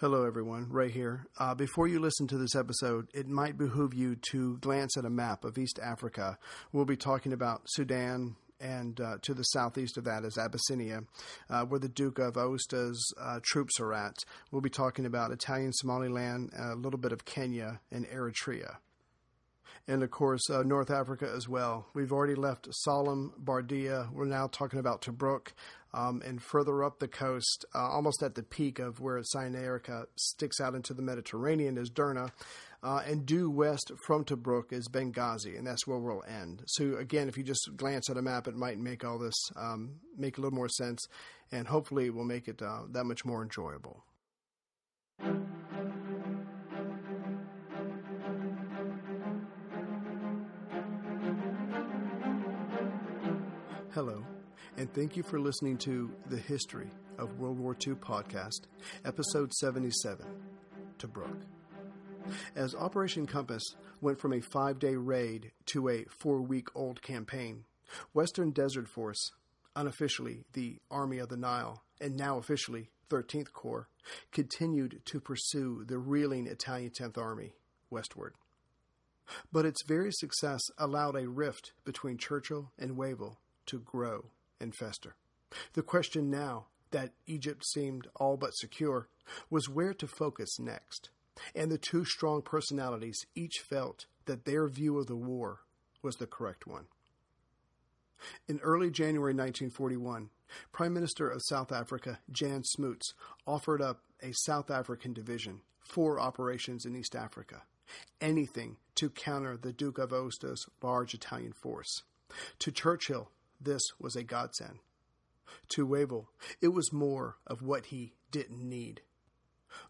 Hello, everyone. Ray here. Uh, before you listen to this episode, it might behoove you to glance at a map of East Africa. We'll be talking about Sudan, and uh, to the southeast of that is Abyssinia, uh, where the Duke of Aosta's uh, troops are at. We'll be talking about Italian Somaliland, a little bit of Kenya, and Eritrea and of course uh, North Africa as well. We've already left Sollum, Bardia. We're now talking about Tobruk, um, and further up the coast, uh, almost at the peak of where Cyrenaica sticks out into the Mediterranean, is Derna, uh, and due west from Tobruk is Benghazi, and that's where we'll end. So again, if you just glance at a map, it might make all this um, make a little more sense, and hopefully it will make it uh, that much more enjoyable. Hello, and thank you for listening to the History of World War II podcast, episode 77 Tobruk. As Operation Compass went from a five day raid to a four week old campaign, Western Desert Force, unofficially the Army of the Nile, and now officially 13th Corps, continued to pursue the reeling Italian 10th Army westward. But its very success allowed a rift between Churchill and Wavell to grow and fester. The question now that Egypt seemed all but secure was where to focus next. And the two strong personalities each felt that their view of the war was the correct one. In early January 1941, Prime Minister of South Africa Jan Smuts offered up a South African division for operations in East Africa, anything to counter the Duke of Aosta's large Italian force. To Churchill, this was a godsend. To Wavell, it was more of what he didn't need.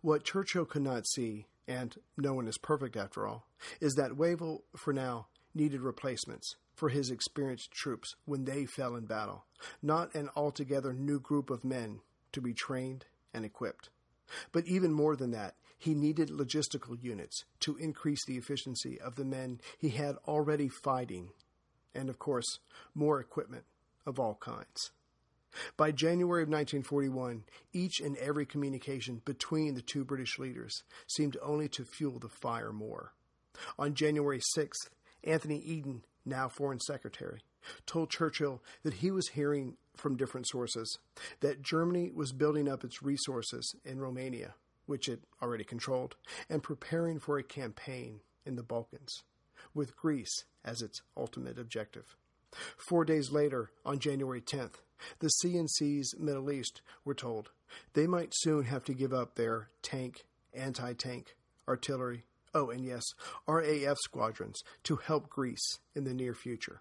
What Churchill could not see, and no one is perfect after all, is that Wavell, for now, needed replacements for his experienced troops when they fell in battle, not an altogether new group of men to be trained and equipped. But even more than that, he needed logistical units to increase the efficiency of the men he had already fighting and, of course, more equipment of all kinds. By January of 1941, each and every communication between the two British leaders seemed only to fuel the fire more. On January 6th, Anthony Eden, now Foreign Secretary, told Churchill that he was hearing from different sources that Germany was building up its resources in Romania, which it already controlled, and preparing for a campaign in the Balkans with Greece as its ultimate objective. Four days later, on January 10th, the C-in-C's Middle East were told they might soon have to give up their tank, anti tank, artillery, oh, and yes, RAF squadrons to help Greece in the near future.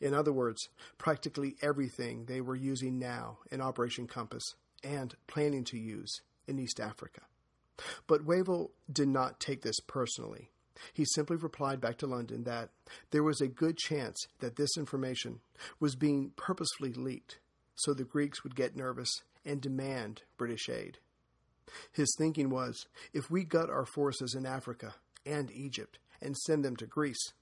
In other words, practically everything they were using now in Operation Compass and planning to use in East Africa. But Wavell did not take this personally. He simply replied back to London that there was a good chance that this information was being purposefully leaked so the Greeks would get nervous and demand British aid. His thinking was if we gut our forces in Africa and Egypt and send them to Greece,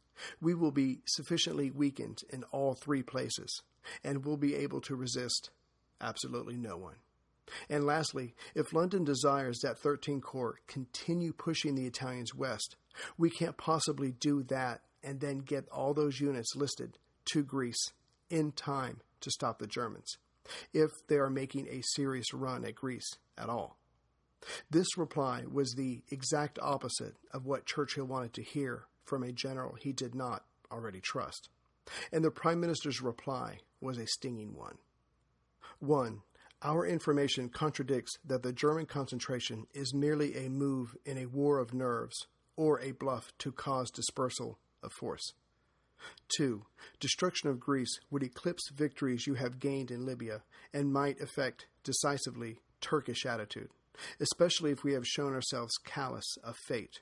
we will be sufficiently weakened in all three places and will be able to resist absolutely no one. And lastly, if London desires that 13 Corps continue pushing the Italians west, we can't possibly do that and then get all those units listed to Greece in time to stop the Germans, if they are making a serious run at Greece at all. This reply was the exact opposite of what Churchill wanted to hear from a general he did not already trust. And the Prime Minister's reply was a stinging one. 1. Our information contradicts that the German concentration is merely a move in a war of nerves or a bluff to cause dispersal of force. 2. Destruction of Greece would eclipse victories you have gained in Libya and might affect decisively Turkish attitude, especially if we have shown ourselves callous of fate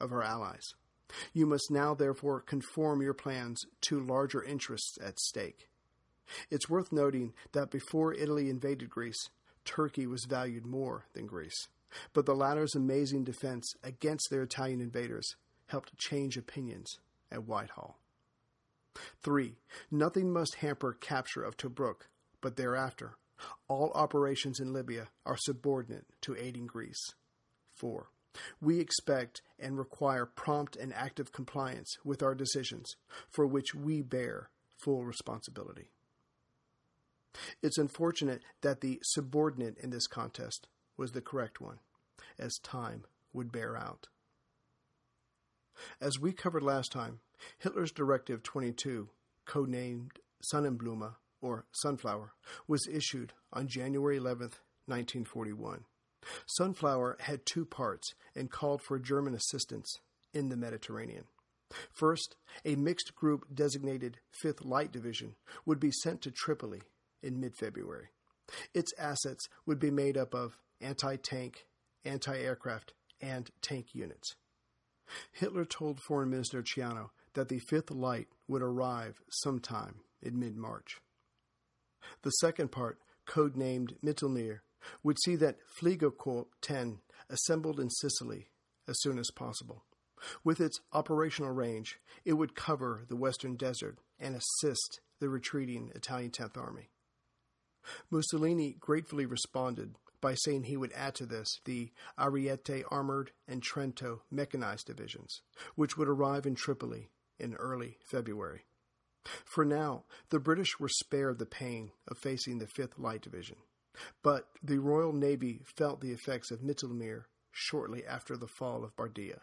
of our allies. You must now therefore conform your plans to larger interests at stake. It's worth noting that before Italy invaded Greece, Turkey was valued more than Greece. But the latter's amazing defense against their Italian invaders helped change opinions at Whitehall. 3. Nothing must hamper capture of Tobruk, but thereafter, all operations in Libya are subordinate to aiding Greece. 4. We expect and require prompt and active compliance with our decisions, for which we bear full responsibility. It's unfortunate that the subordinate in this contest was the correct one, as time would bear out. As we covered last time, Hitler's Directive 22, codenamed Sonnenblume or Sunflower, was issued on January 11, 1941. Sunflower had two parts and called for German assistance in the Mediterranean. First, a mixed group designated 5th Light Division would be sent to Tripoli in mid February. Its assets would be made up of anti tank, anti aircraft, and tank units. Hitler told Foreign Minister Ciano that the Fifth Light would arrive sometime in mid March. The second part, codenamed Mittelmeer, would see that Fliegerkorps 10 assembled in Sicily as soon as possible. With its operational range, it would cover the western desert and assist the retreating Italian 10th Army. Mussolini gratefully responded by saying he would add to this the Ariete Armored and Trento Mechanized Divisions, which would arrive in Tripoli in early February. For now, the British were spared the pain of facing the 5th Light Division, but the Royal Navy felt the effects of Mittelmeer shortly after the fall of Bardia,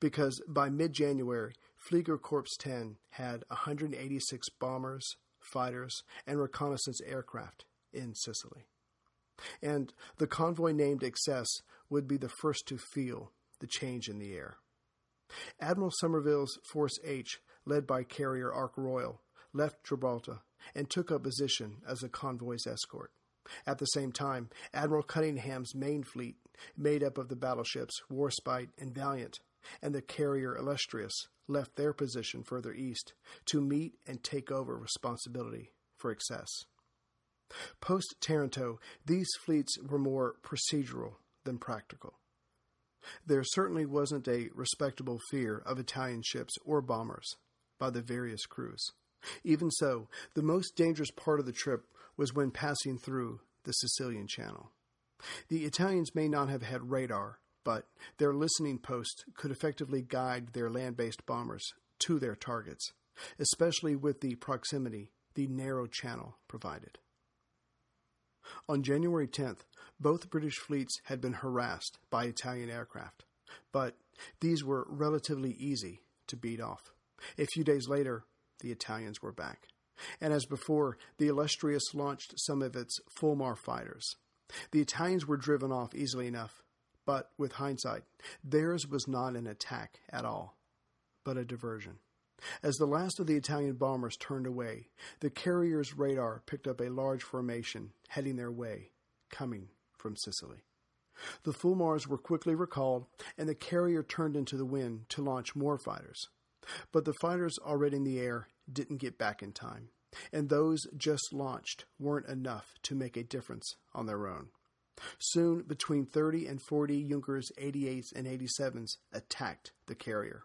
because by mid January, Fliegerkorps 10 had 186 bombers, fighters, and reconnaissance aircraft in Sicily. And the convoy named Excess would be the first to feel the change in the air. Admiral Somerville's Force H, led by carrier Ark Royal, left Gibraltar and took up position as a convoy's escort. At the same time, Admiral Cunningham's main fleet, made up of the battleships Warspite and Valiant, and the carrier Illustrious, left their position further east to meet and take over responsibility for excess. Post Taranto, these fleets were more procedural than practical. There certainly wasn't a respectable fear of Italian ships or bombers by the various crews. Even so, the most dangerous part of the trip was when passing through the Sicilian Channel. The Italians may not have had radar, but their listening posts could effectively guide their land based bombers to their targets, especially with the proximity the narrow channel provided. On January 10th, both British fleets had been harassed by Italian aircraft, but these were relatively easy to beat off. A few days later, the Italians were back. And as before, the Illustrious launched some of its Fulmar fighters. The Italians were driven off easily enough, but with hindsight, theirs was not an attack at all, but a diversion. As the last of the Italian bombers turned away, the carrier's radar picked up a large formation heading their way, coming from Sicily. The Fulmars were quickly recalled, and the carrier turned into the wind to launch more fighters. But the fighters already in the air didn't get back in time, and those just launched weren't enough to make a difference on their own. Soon, between 30 and 40 Junkers 88s and 87s attacked the carrier.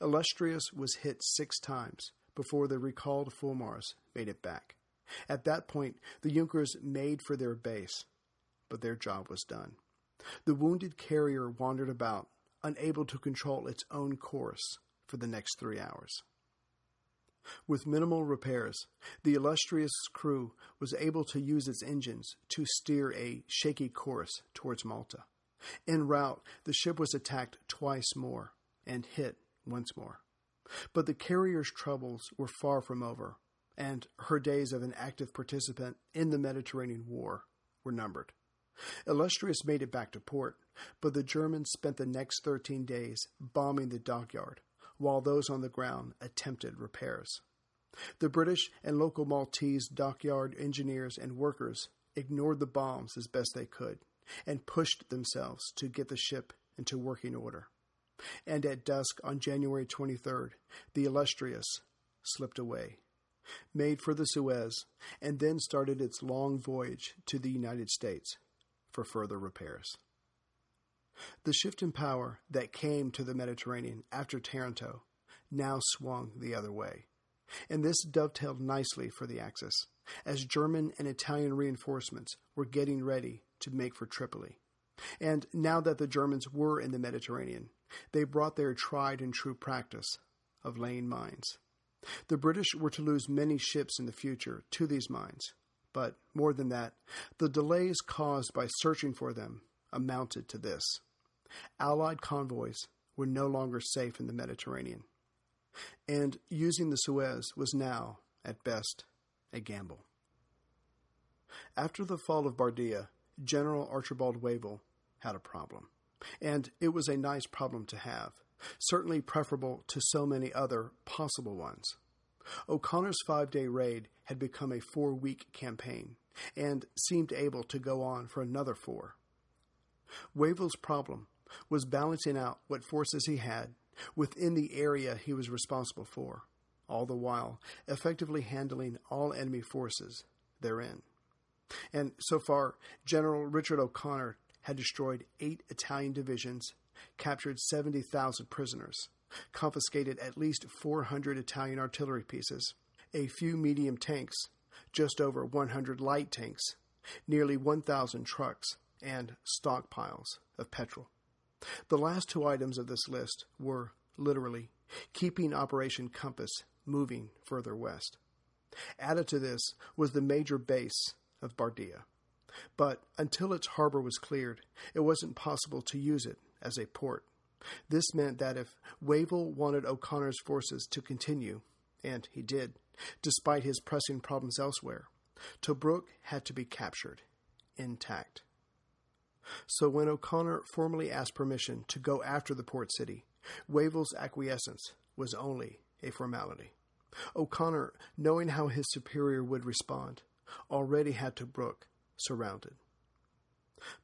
Illustrious was hit six times before the recalled Fulmars made it back. At that point, the Junkers made for their base, but their job was done. The wounded carrier wandered about, unable to control its own course for the next three hours. With minimal repairs, the illustrious crew was able to use its engines to steer a shaky course towards Malta. En route, the ship was attacked twice more and hit once more. But the carrier's troubles were far from over, and her days of an active participant in the Mediterranean War were numbered. Illustrious made it back to port, but the Germans spent the next 13 days bombing the dockyard, while those on the ground attempted repairs. The British and local Maltese dockyard engineers and workers ignored the bombs as best they could and pushed themselves to get the ship into working order and at dusk on January 23rd, the Illustrious slipped away, made for the Suez, and then started its long voyage to the United States for further repairs. The shift in power that came to the Mediterranean after Taranto now swung the other way, and this dovetailed nicely for the Axis, as German and Italian reinforcements were getting ready to make for Tripoli. And now that the Germans were in the Mediterranean, they brought their tried and true practice of laying mines. The British were to lose many ships in the future to these mines, but more than that, the delays caused by searching for them amounted to this Allied convoys were no longer safe in the Mediterranean, and using the Suez was now, at best, a gamble. After the fall of Bardia, General Archibald Wavell had a problem, and it was a nice problem to have, certainly preferable to so many other possible ones. O'Connor's five day raid had become a four week campaign and seemed able to go on for another four. Wavell's problem was balancing out what forces he had within the area he was responsible for, all the while effectively handling all enemy forces therein. And so far, General Richard O'Connor had destroyed eight Italian divisions, captured 70,000 prisoners, confiscated at least 400 Italian artillery pieces, a few medium tanks, just over 100 light tanks, nearly 1,000 trucks, and stockpiles of petrol. The last two items of this list were, literally, keeping Operation Compass moving further west. Added to this was the major base of Bardia. But until its harbor was cleared, it wasn't possible to use it as a port. This meant that if Wavell wanted O'Connor's forces to continue, and he did, despite his pressing problems elsewhere, Tobruk had to be captured intact. So when O'Connor formally asked permission to go after the port city, Wavell's acquiescence was only a formality. O'Connor, knowing how his superior would respond, already had Tobruk surrounded.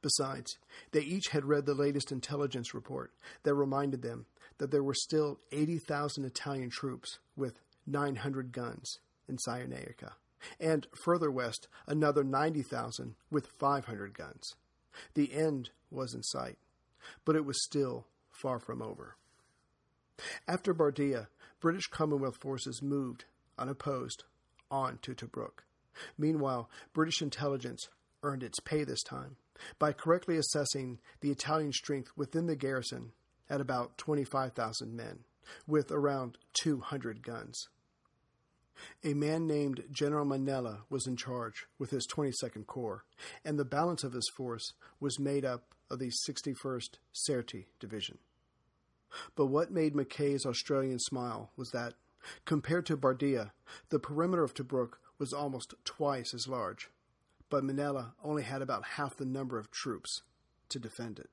Besides, they each had read the latest intelligence report that reminded them that there were still 80,000 Italian troops with 900 guns in Cyrenaica, and further west, another 90,000 with 500 guns. The end was in sight, but it was still far from over. After Bardia, British Commonwealth forces moved, unopposed, on to Tobruk. Meanwhile, British intelligence earned its pay this time by correctly assessing the Italian strength within the garrison at about 25,000 men, with around 200 guns. A man named General Mannella was in charge with his 22nd Corps, and the balance of his force was made up of the 61st Sirte Division. But what made Mackay's Australian smile was that, compared to Bardia, the perimeter of Tobruk was almost twice as large but Mannella only had about half the number of troops to defend it.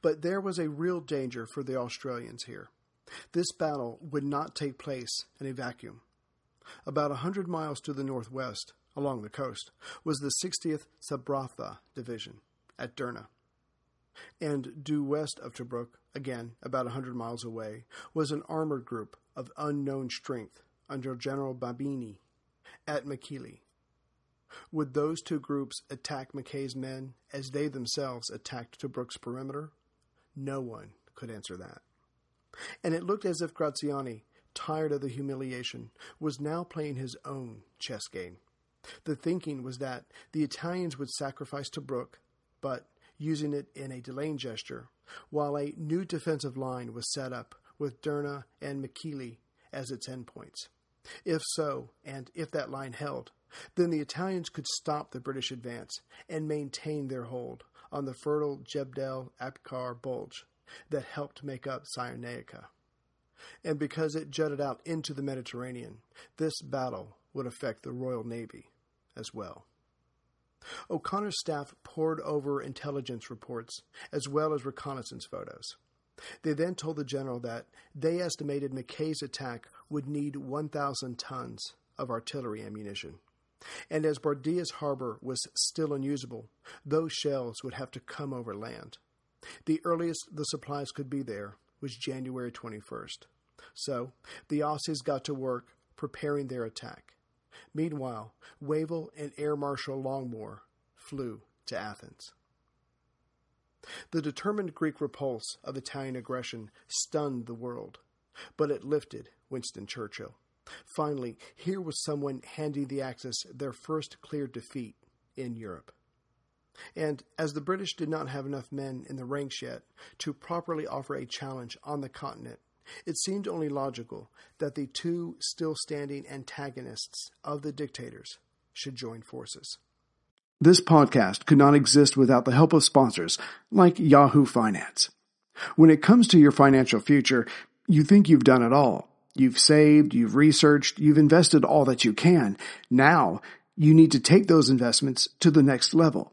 But there was a real danger for the Australians here. This battle would not take place in a vacuum. About a hundred miles to the northwest, along the coast, was the 60th Sabratha Division at Derna. And due west of Tobruk, again about a hundred miles away, was an armored group of unknown strength under General Babini at Mechili. Would those two groups attack Mackay's men as they themselves attacked Tobruk's perimeter? No one could answer that. And it looked as if Graziani, tired of the humiliation, was now playing his own chess game. The thinking was that the Italians would sacrifice to Tobruk, but using it in a delaying gesture, while a new defensive line was set up with Derna and Mechili as its endpoints. If so, and if that line held, then the Italians could stop the British advance and maintain their hold on the fertile Jebel Akhdar Bulge that helped make up Cyrenaica. And because it jutted out into the Mediterranean, this battle would affect the Royal Navy as well. O'Connor's staff pored over intelligence reports as well as reconnaissance photos. They then told the general that they estimated Mackay's attack would need 1,000 tons of artillery ammunition. And as Bardia's harbor was still unusable, those shells would have to come over land. The earliest the supplies could be there was January 21st. So the Aussies got to work preparing their attack. Meanwhile, Wavell and Air Marshal Longmore flew to Athens. The determined Greek repulse of Italian aggression stunned the world, but it lifted Winston Churchill. Finally, here was someone handing the Axis their first clear defeat in Europe. And as the British did not have enough men in the ranks yet to properly offer a challenge on the continent, it seemed only logical that the two still standing antagonists of the dictators should join forces. This podcast could not exist without the help of sponsors like Yahoo Finance. When it comes to your financial future, you think you've done it all. You've saved, you've researched, you've invested all that you can. Now, you need to take those investments to the next level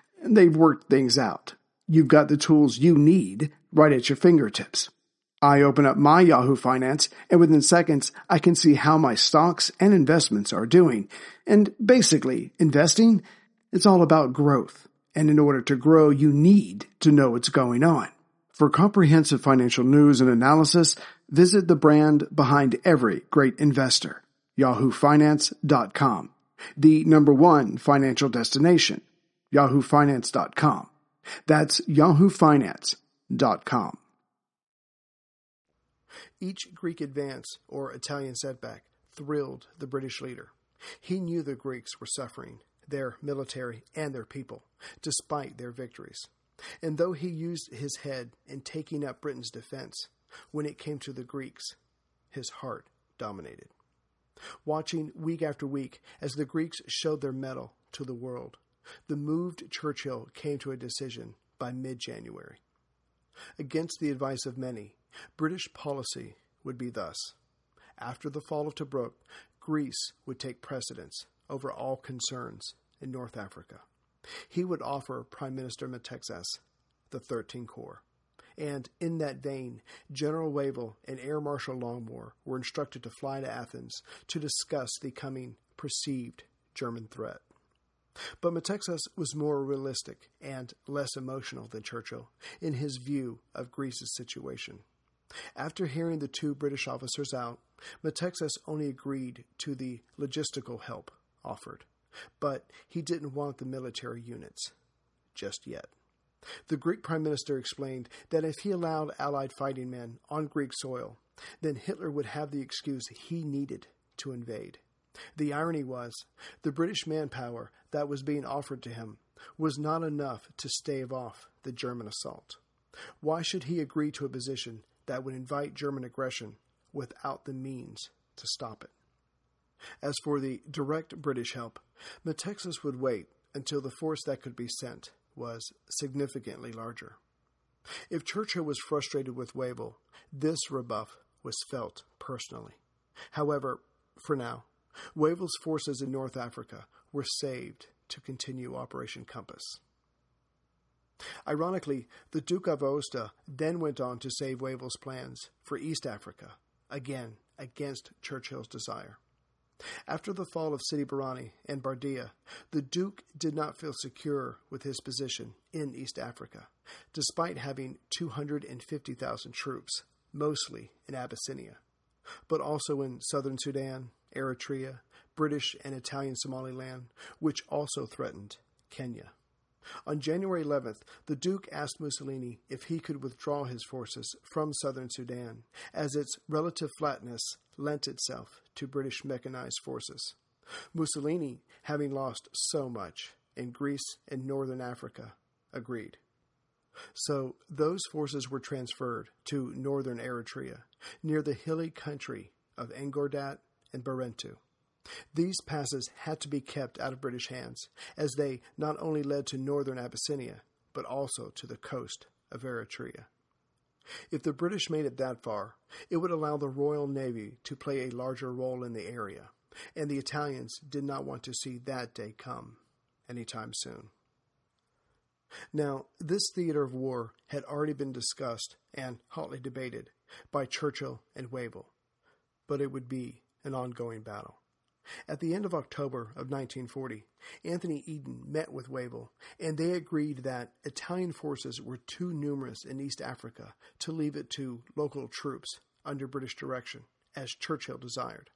They've worked things out. You've got the tools you need right at your fingertips. I open up my Yahoo Finance and within seconds I can see how my stocks and investments are doing. And basically, investing, it's all about growth. And in order to grow, you need to know what's going on. For comprehensive financial news and analysis, visit the brand behind every great investor, yahoofinance.com, the number one financial destination yahoofinance.com. That's yahoofinance.com. Each Greek advance or Italian setback thrilled the British leader. He knew the Greeks were suffering, their military and their people, despite their victories. And though he used his head in taking up Britain's defense, when it came to the Greeks, his heart dominated. Watching week after week as the Greeks showed their mettle to the world, the moved Churchill came to a decision by mid January. Against the advice of many, British policy would be thus after the fall of Tobruk, Greece would take precedence over all concerns in North Africa. He would offer Prime Minister Metaxas the 13 Corps. And in that vein, General Wavell and Air Marshal Longmore were instructed to fly to Athens to discuss the coming perceived German threat. But Metaxas was more realistic and less emotional than Churchill in his view of Greece's situation. After hearing the two British officers out, Metaxas only agreed to the logistical help offered, but he didn't want the military units just yet. The Greek prime minister explained that if he allowed Allied fighting men on Greek soil, then Hitler would have the excuse he needed to invade. The irony was, the British manpower that was being offered to him was not enough to stave off the German assault. Why should he agree to a position that would invite German aggression without the means to stop it? As for the direct British help, Metaxas would wait until the force that could be sent was significantly larger. If Churchill was frustrated with Wavell, this rebuff was felt personally. However, for now, Wavell's forces in North Africa were saved to continue Operation Compass. Ironically, the Duke of Aosta then went on to save Wavell's plans for East Africa, again against Churchill's desire. After the fall of Sidi Barrani and Bardia, the Duke did not feel secure with his position in East Africa, despite having 250,000 troops, mostly in Abyssinia, but also in southern Sudan, Eritrea, British and Italian Somaliland, which also threatened Kenya. On January 11th, the Duke asked Mussolini if he could withdraw his forces from southern Sudan, as its relative flatness lent itself to British mechanized forces. Mussolini, having lost so much in Greece and northern Africa, agreed. So those forces were transferred to northern Eritrea, near the hilly country of Agordat and Barentu. These passes had to be kept out of British hands, as they not only led to northern Abyssinia, but also to the coast of Eritrea. If the British made it that far, it would allow the Royal Navy to play a larger role in the area, and the Italians did not want to see that day come anytime soon. Now, this theater of war had already been discussed and hotly debated by Churchill and Wavell, but it would be an ongoing battle. At the end of October of 1940, Anthony Eden met with Wavell, and they agreed that Italian forces were too numerous in East Africa to leave it to local troops under British direction, as Churchill desired.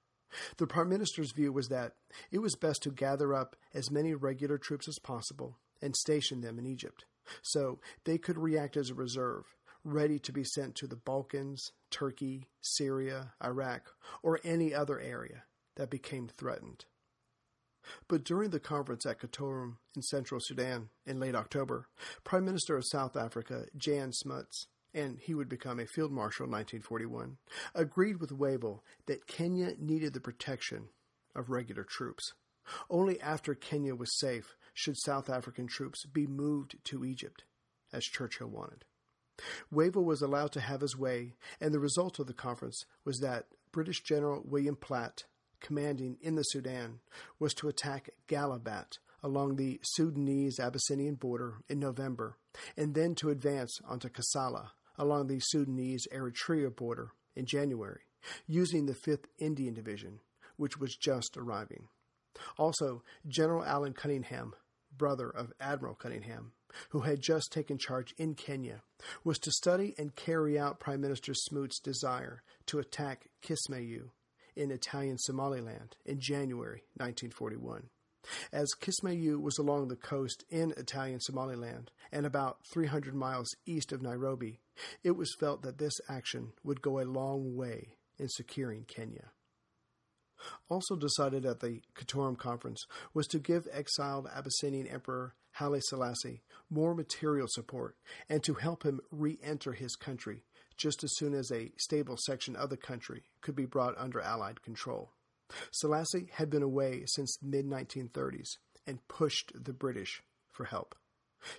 The Prime Minister's view was that it was best to gather up as many regular troops as possible and station them in Egypt, so they could react as a reserve, ready to be sent to the Balkans, Turkey, Syria, Iraq, or any other area that became threatened. But during the conference at Khartoum in central Sudan in late October, Prime Minister of South Africa Jan Smuts, and he would become a field marshal in 1941, agreed with Wavell that Kenya needed the protection of regular troops. Only after Kenya was safe should South African troops be moved to Egypt, as Churchill wanted. Wavell was allowed to have his way, and the result of the conference was that British General William Platt commanding in the Sudan was to attack Gallabat along the Sudanese Abyssinian border in November, and then to advance onto Kassala along the Sudanese Eritrea border in January, using the 5th Indian Division, which was just arriving. Also, General Allen Cunningham, brother of Admiral Cunningham, who had just taken charge in Kenya, was to study and carry out Prime Minister Smuts's desire to attack Kismayu in Italian Somaliland in January 1941. As Kismayu was along the coast in Italian Somaliland and about 300 miles east of Nairobi, it was felt that this action would go a long way in securing Kenya. Also decided at the Khartoum Conference was to give exiled Abyssinian Emperor Haile Selassie more material support and to help him re enter his country just as soon as a stable section of the country could be brought under Allied control. Selassie had been away since the mid 1930s and pushed the British for help.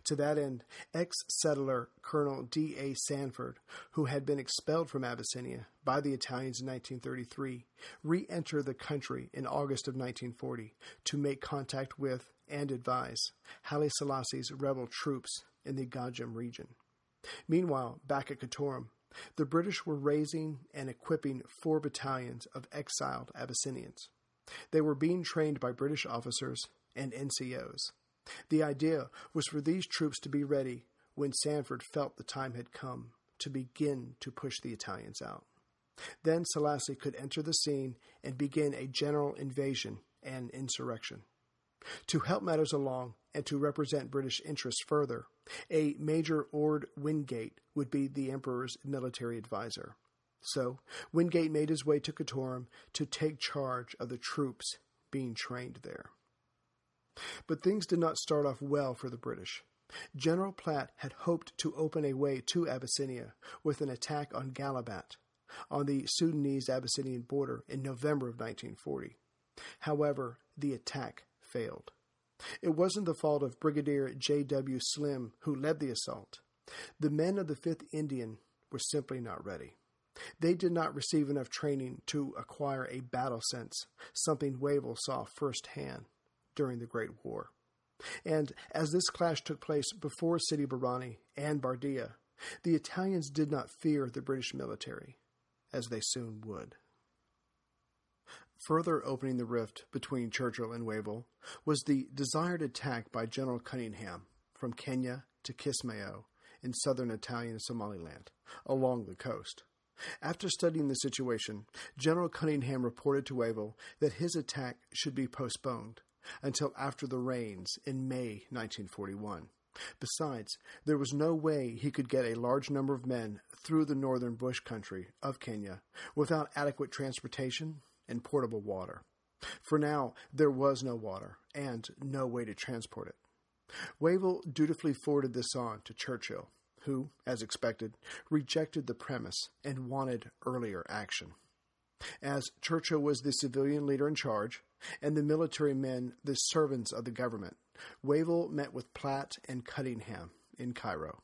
To that end, ex settler Colonel D. A. Sandford, who had been expelled from Abyssinia by the Italians in 1933, re entered the country in August of 1940 to make contact with and advise Haile Selassie's rebel troops in the Gojjam region. Meanwhile, back at Khartoum, the British were raising and equipping four battalions of exiled Abyssinians. They were being trained by British officers and NCOs. The idea was for these troops to be ready when Sandford felt the time had come to begin to push the Italians out. Then Selassie could enter the scene and begin a general invasion and insurrection. To help matters along and to represent British interests further, a Major Orde Wingate would be the Emperor's military advisor. So, Wingate made his way to Khartoum to take charge of the troops being trained there. But things did not start off well for the British. General Platt had hoped to open a way to Abyssinia with an attack on Gallabat on the Sudanese Abyssinian border in November of 1940. However, the attack failed. It wasn't the fault of Brigadier J.W. Slim, who led the assault. The men of the 5th Indian were simply not ready. They did not receive enough training to acquire a battle sense, something Wavell saw firsthand during the Great War. And as this clash took place before Sidi Barrani and Bardia, the Italians did not fear the British military, as they soon would. Further opening the rift between Churchill and Wavell was the desired attack by General Cunningham from Kenya to Kismayo in southern Italian Somaliland, along the coast. After studying the situation, General Cunningham reported to Wavell that his attack should be postponed until after the rains in May 1941. Besides, there was no way he could get a large number of men through the northern bush country of Kenya without adequate transportation and portable water. For now, there was no water and no way to transport it. Wavell dutifully forwarded this on to Churchill, who, as expected, rejected the premise and wanted earlier action. As Churchill was the civilian leader in charge, and the military men the servants of the government, Wavell met with Platt and Cunningham in Cairo.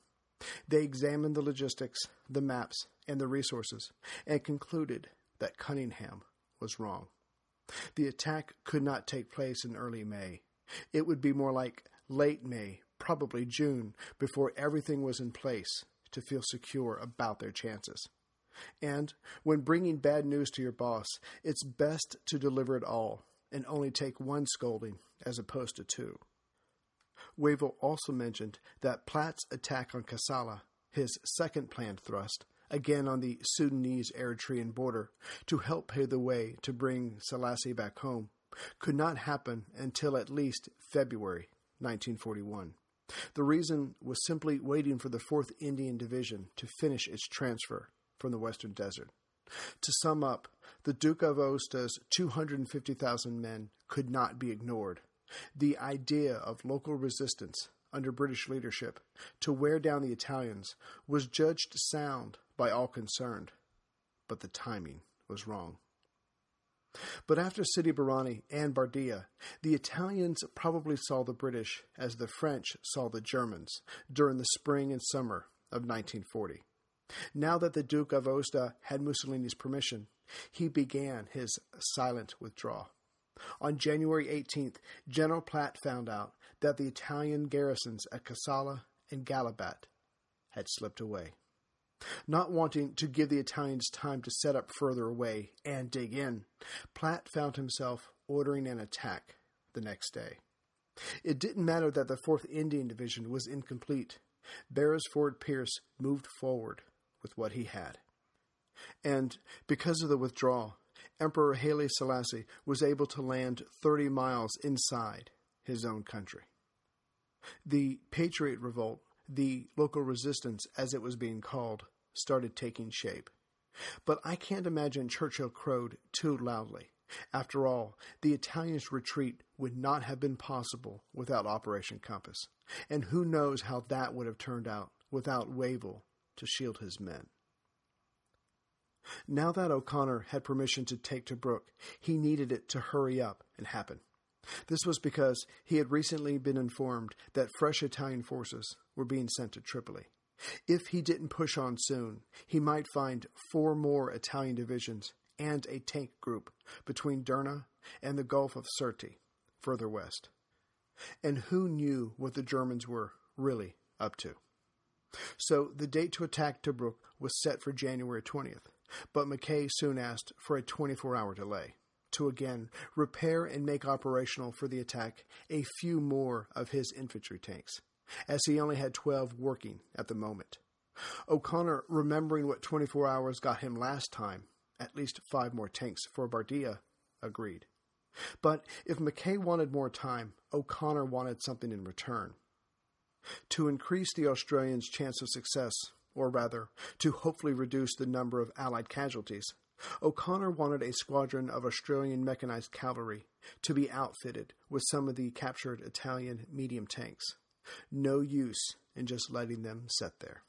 They examined the logistics, the maps, and the resources, and concluded that Cunningham was wrong. The attack could not take place in early May. It would be more like late May, probably June, before everything was in place to feel secure about their chances. And when bringing bad news to your boss, it's best to deliver it all and only take one scolding as opposed to two. Wavell also mentioned that Platt's attack on Kassala, his second planned thrust, again on the Sudanese Eritrean border, to help pave the way to bring Selassie back home, could not happen until at least February 1941. The reason was simply waiting for the 4th Indian Division to finish its transfer from the Western Desert. To sum up, the Duke of Aosta's 250,000 men could not be ignored. The idea of local resistance under British leadership to wear down the Italians was judged sound by all concerned, but the timing was wrong. But after Sidi Barrani and Bardia, the Italians probably saw the British as the French saw the Germans during the spring and summer of 1940. Now that the Duke of Aosta had Mussolini's permission, he began his silent withdrawal. On January 18th, General Platt found out that the Italian garrisons at Kassala and Gallabat had slipped away. Not wanting to give the Italians time to set up further away and dig in, Platt found himself ordering an attack the next day. It didn't matter that the 4th Indian Division was incomplete. Beresford Peirse moved forward with what he had. And because of the withdrawal, Emperor Haile Selassie was able to land 30 miles inside his own country. The Patriot Revolt, the local resistance as it was being called, started taking shape. But I can't imagine Churchill crowed too loudly. After all, the Italians' retreat would not have been possible without Operation Compass, and who knows how that would have turned out without Wavell to shield his men. Now that O'Connor had permission to take Tobruk, he needed it to hurry up and happen. This was because he had recently been informed that fresh Italian forces were being sent to Tripoli. If he didn't push on soon, he might find four more Italian divisions and a tank group between Derna and the Gulf of Sirte, further west. And who knew what the Germans were really up to? So the date to attack Tobruk was set for January 20th, but Mackay soon asked for a 24 hour delay to again repair and make operational for the attack a few more of his infantry tanks, as he only had 12 working at the moment. O'Connor, remembering what 24 hours got him last time, at least five more tanks for Bardia, agreed. But if Mackay wanted more time, O'Connor wanted something in return. To increase the Australians' chance of success, or rather, to hopefully reduce the number of Allied casualties, O'Connor wanted a squadron of Australian mechanized cavalry to be outfitted with some of the captured Italian medium tanks. No use in just letting them sit there.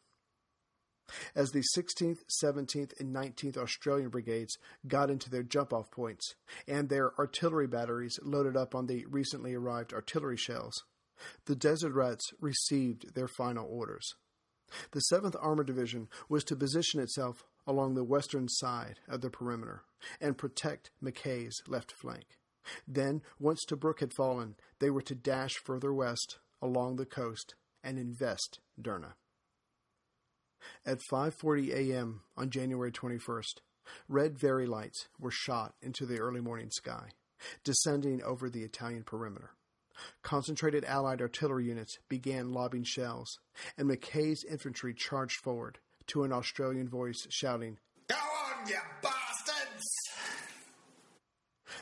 As the 16th, 17th, and 19th Australian Brigades got into their jump off points and their artillery batteries loaded up on the recently arrived artillery shells, the Desert Rats received their final orders. The 7th Armored Division was to position itself along the western side of the perimeter and protect Mackay's left flank. Then, once Tobruk had fallen, they were to dash further west along the coast and invest Derna. At 5:40 a.m. on January 21st, red Very lights were shot into the early morning sky, descending over the Italian perimeter. Concentrated Allied artillery units began lobbing shells, and Mackay's infantry charged forward to an Australian voice shouting, Go on, you bastards!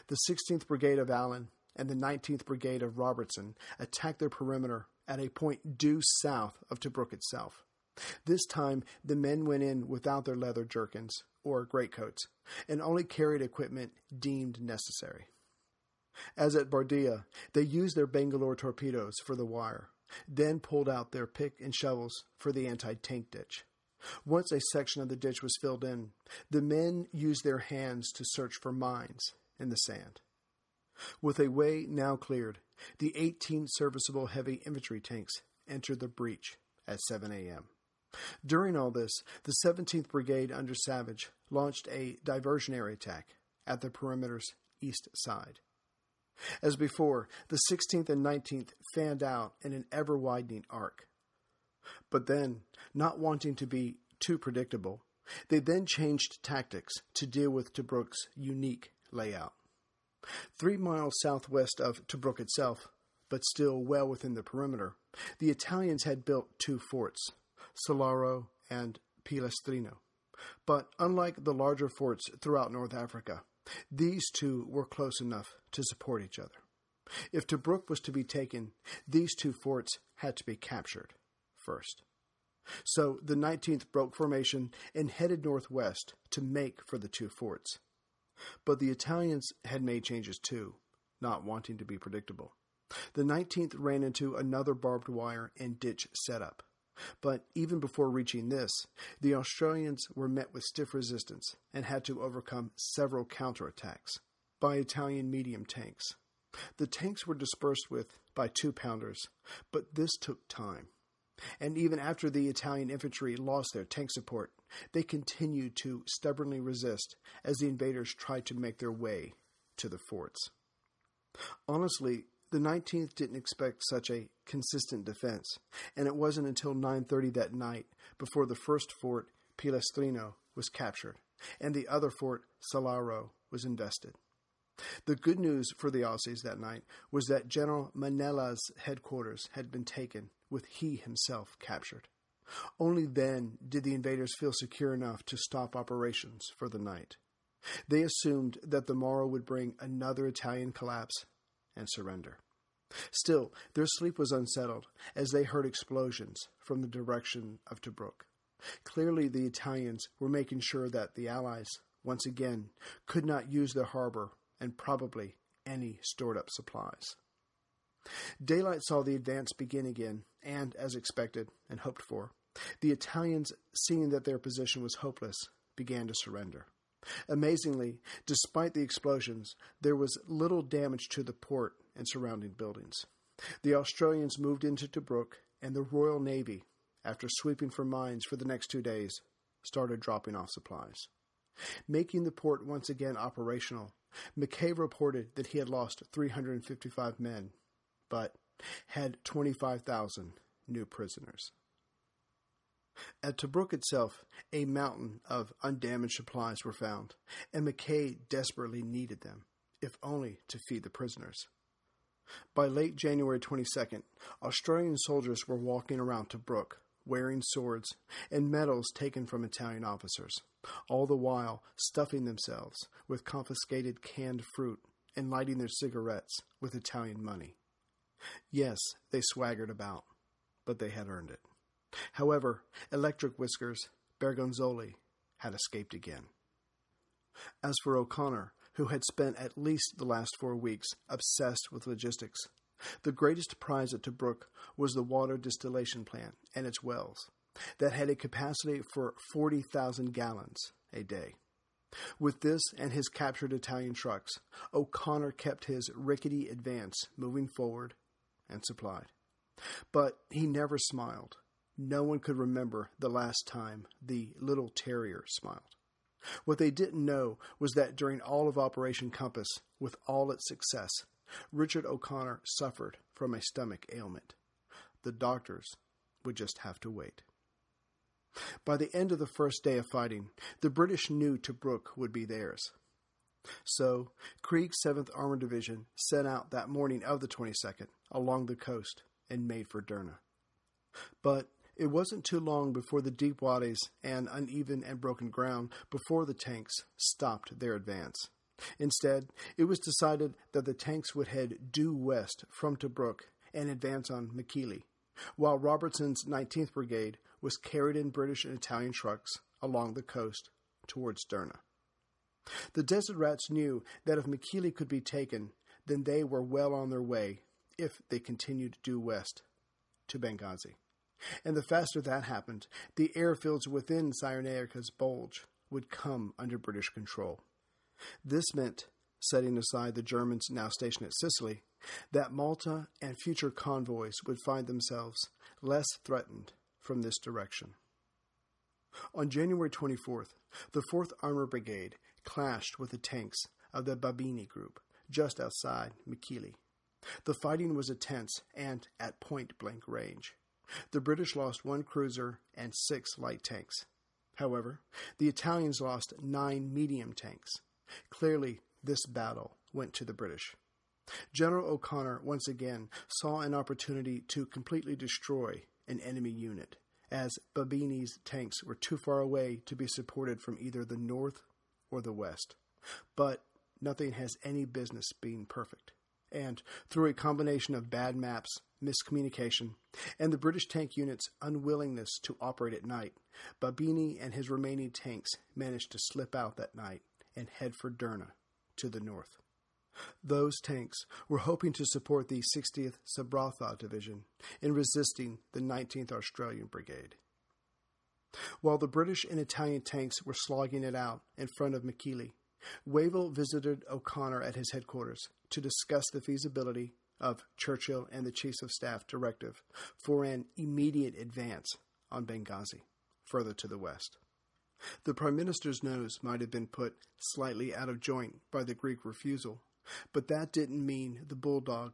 The 16th Brigade of Allen and the 19th Brigade of Robertson attacked their perimeter at a point due south of Tobruk itself. This time, the men went in without their leather jerkins or greatcoats and only carried equipment deemed necessary. As at Bardia, they used their Bangalore torpedoes for the wire, then pulled out their pick and shovels for the anti tank ditch. Once a section of the ditch was filled in, the men used their hands to search for mines in the sand. With a way now cleared, the 18 serviceable heavy infantry tanks entered the breach at 7 a.m. During all this, the 17th Brigade under Savige launched a diversionary attack at the perimeter's east side. As before, the 16th and 19th fanned out in an ever widening arc. But then, not wanting to be too predictable, they then changed tactics to deal with Tobruk's unique layout. Three miles southwest of Tobruk itself, but still well within the perimeter, the Italians had built two forts, Solaro and Pilastrino. But unlike the larger forts throughout North Africa, these two were close enough to support each other. If Tobruk was to be taken, these two forts had to be captured first. So the 19th broke formation and headed northwest to make for the two forts. But the Italians had made changes too, not wanting to be predictable. The 19th ran into another barbed wire and ditch setup. But even before reaching this, the Australians were met with stiff resistance and had to overcome several counterattacks by Italian medium tanks. The tanks were dispersed with by two pounders, but this took time. And even after the Italian infantry lost their tank support, they continued to stubbornly resist as the invaders tried to make their way to the forts. Honestly, the 19th didn't expect such a consistent defense, and it wasn't until 9:30 that night before the first fort, Pilastrino, was captured, and the other fort, Solaro, was invested. The good news for the Aussies that night was that General Mannella's headquarters had been taken, with he himself captured. Only then did the invaders feel secure enough to stop operations for the night. They assumed that the morrow would bring another Italian collapse and surrender. Still, their sleep was unsettled as they heard explosions from the direction of Tobruk. Clearly, the Italians were making sure that the Allies, once again, could not use the harbor and probably any stored up supplies. Daylight saw the advance begin again, and, as expected and hoped for, the Italians, seeing that their position was hopeless, began to surrender. Amazingly, despite the explosions, there was little damage to the port and surrounding buildings. The Australians moved into Tobruk, and the Royal Navy, after sweeping for mines for the next two days, started dropping off supplies. Making the port once again operational, Mackay reported that he had lost 355 men, but had 25,000 new prisoners. At Tobruk itself, a mountain of undamaged supplies were found, and Mackay desperately needed them, if only to feed the prisoners. By late January 22nd, Australian soldiers were walking around Tobruk, wearing swords and medals taken from Italian officers, all the while stuffing themselves with confiscated canned fruit and lighting their cigarettes with Italian money. Yes, they swaggered about, but they had earned it. However, Electric Whiskers, Bergonzoli, had escaped again. As for O'Connor, who had spent at least the last four weeks obsessed with logistics, the greatest prize at Tobruk was the water distillation plant and its wells, that had a capacity for 40,000 gallons a day. With this and his captured Italian trucks, O'Connor kept his rickety advance moving forward and supplied. But he never smiled. No one could remember the last time the little terrier smiled. What they didn't know was that during all of Operation Compass, with all its success, Richard O'Connor suffered from a stomach ailment. The doctors would just have to wait. By the end of the first day of fighting, the British knew Tobruk would be theirs. So, Creagh's 7th Armored Division set out that morning of the 22nd along the coast and made for Derna. But it wasn't too long before the deep wadis and uneven and broken ground before the tanks stopped their advance. Instead, it was decided that the tanks would head due west from Tobruk and advance on Mechili, while Robertson's 19th Brigade was carried in British and Italian trucks along the coast towards Derna. The Desert Rats knew that if Mechili could be taken, then they were well on their way if they continued due west to Benghazi. And the faster that happened, the airfields within Cyrenaica's bulge would come under British control. This meant, setting aside the Germans now stationed at Sicily, that Malta and future convoys would find themselves less threatened from this direction. On January 24th, the 4th Armor Brigade clashed with the tanks of the Babini Group just outside Mechili. The fighting was intense and at point blank range. The British lost one cruiser and six light tanks. However, the Italians lost nine medium tanks. Clearly, this battle went to the British. General O'Connor once again saw an opportunity to completely destroy an enemy unit, as Babini's tanks were too far away to be supported from either the north or the west. But nothing has any business being perfect. And through a combination of bad maps, miscommunication, and the British tank unit's unwillingness to operate at night, Babini and his remaining tanks managed to slip out that night and head for Derna to the north. Those tanks were hoping to support the 60th Sabratha Division in resisting the 19th Australian Brigade. While the British and Italian tanks were slogging it out in front of Mechili, Wavell visited O'Connor at his headquarters to discuss the feasibility of Churchill and the Chiefs of Staff directive for an immediate advance on Benghazi, further to the west. The Prime Minister's nose might have been put slightly out of joint by the Greek refusal, but that didn't mean the Bulldog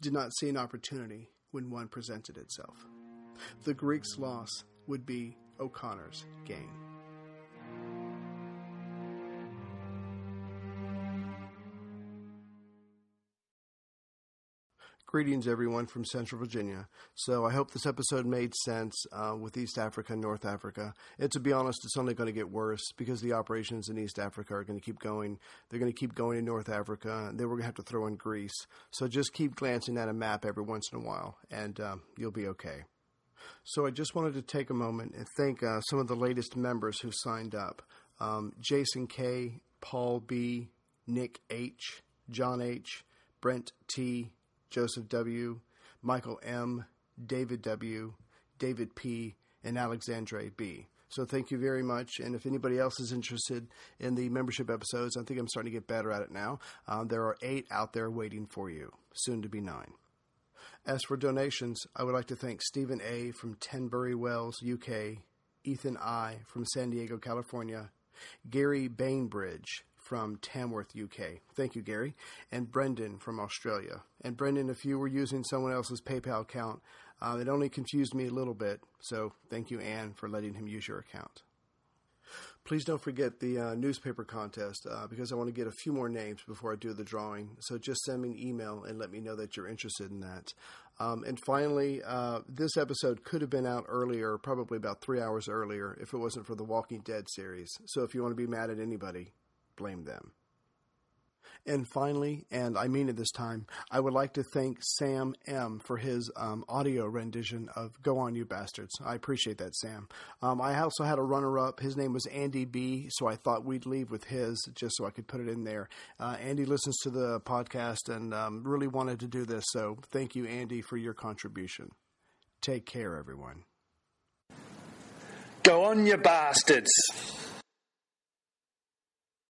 did not see an opportunity when one presented itself. The Greeks' loss would be O'Connor's gain. Greetings, everyone from Central Virginia. So, I hope this episode made sense uh, with East Africa and North Africa. And to be honest, it's only going to get worse because the operations in East Africa are going to keep going. They're going to keep going in North Africa. And then we're going to have to throw in Greece. So, just keep glancing at a map every once in a while, and uh, you'll be okay. So, I just wanted to take a moment and thank uh, some of the latest members who signed up um, Jason K., Paul B., Nick H., John H., Brent T., Joseph W., Michael M., David W., David P., and Alexandre B. So thank you very much. And if anybody else is interested in the membership episodes, I think I'm starting to get better at it now. Um, there are eight out there waiting for you, soon to be nine. As for donations, I would like to thank Stephen A. from Tenbury Wells, UK, Ethan I. from San Diego, California, Gary Bainbridge from Tamworth, UK. Thank you, Gary. And Brendan from Australia. And Brendan, if you were using someone else's PayPal account, uh, it only confused me a little bit. So thank you, Anne, for letting him use your account. Please don't forget the uh, newspaper contest uh, because I want to get a few more names before I do the drawing. So just send me an email and let me know that you're interested in that. Um, and finally, uh, this episode could have been out earlier, probably about three hours earlier, if it wasn't for the Walking Dead series. So if you want to be mad at anybody, blame them. And finally, and I mean it this time, I would like to thank Sam M for his um, audio rendition of "Go On, You Bastards." I appreciate that, Sam. Um, I also had a runner-up. His name was Andy B, so I thought we'd leave with his just so I could put it in there. Uh, Andy listens to the podcast and um, really wanted to do this, so thank you, Andy, for your contribution. Take care, everyone. Go on, you bastards.